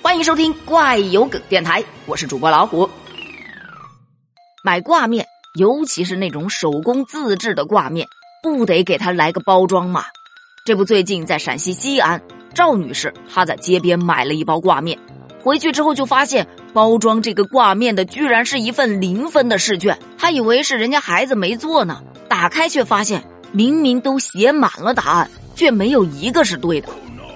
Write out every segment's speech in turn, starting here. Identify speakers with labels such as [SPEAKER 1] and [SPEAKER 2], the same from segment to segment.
[SPEAKER 1] 欢迎收听怪有梗电台，我是主播老虎。买挂面，尤其是那种手工自制的挂面，不得给它来个包装吗？这不，最近在陕西西安，赵女士她在街边买了一包挂面，回去之后就发现包装这个挂面的居然是一份零分的试卷，她以为是人家孩子没做呢，打开却发现明明都写满了答案，却没有一个是对的。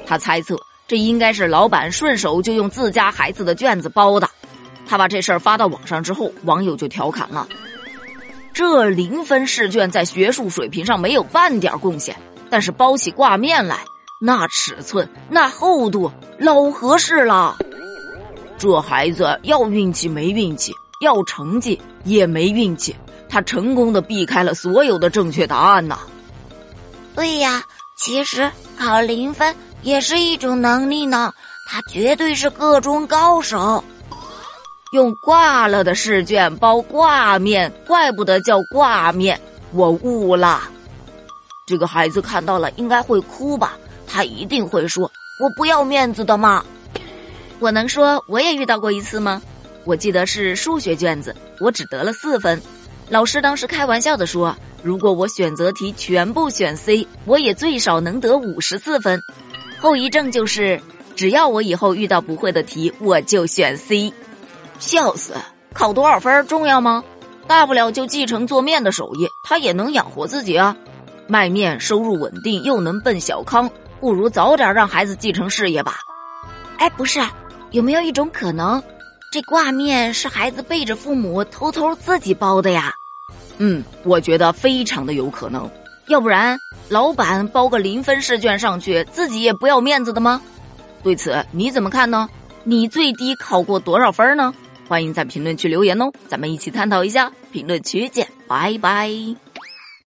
[SPEAKER 1] 她猜测这应该是老板顺手就用自家孩子的卷子包的。他把这事儿发到网上之后，网友就调侃了：“这零分试卷在学术水平上没有半点贡献，但是包起挂面来，那尺寸、那厚度老合适了。这孩子要运气没运气，要成绩也没运气，他成功的避开了所有的正确答案呐。”
[SPEAKER 2] 对呀，其实考零分也是一种能力呢，他绝对是个中高手。
[SPEAKER 1] 用挂了的试卷包挂面，怪不得叫挂面。我悟了，这个孩子看到了应该会哭吧？他一定会说：“我不要面子的嘛。”我能说我也遇到过一次吗？我记得是数学卷子，我只得了四分。老师当时开玩笑的说：“如果我选择题全部选 C，我也最少能得五十四分。”后遗症就是，只要我以后遇到不会的题，我就选 C。笑死！考多少分重要吗？大不了就继承做面的手艺，他也能养活自己啊。卖面收入稳定，又能奔小康，不如早点让孩子继承事业吧。
[SPEAKER 2] 哎，不是，有没有一种可能，这挂面是孩子背着父母偷偷自己包的呀？
[SPEAKER 1] 嗯，我觉得非常的有可能。要不然，老板包个零分试卷上去，自己也不要面子的吗？对此你怎么看呢？你最低考过多少分呢？欢迎在评论区留言哦，咱们一起探讨一下。评论区见，拜拜。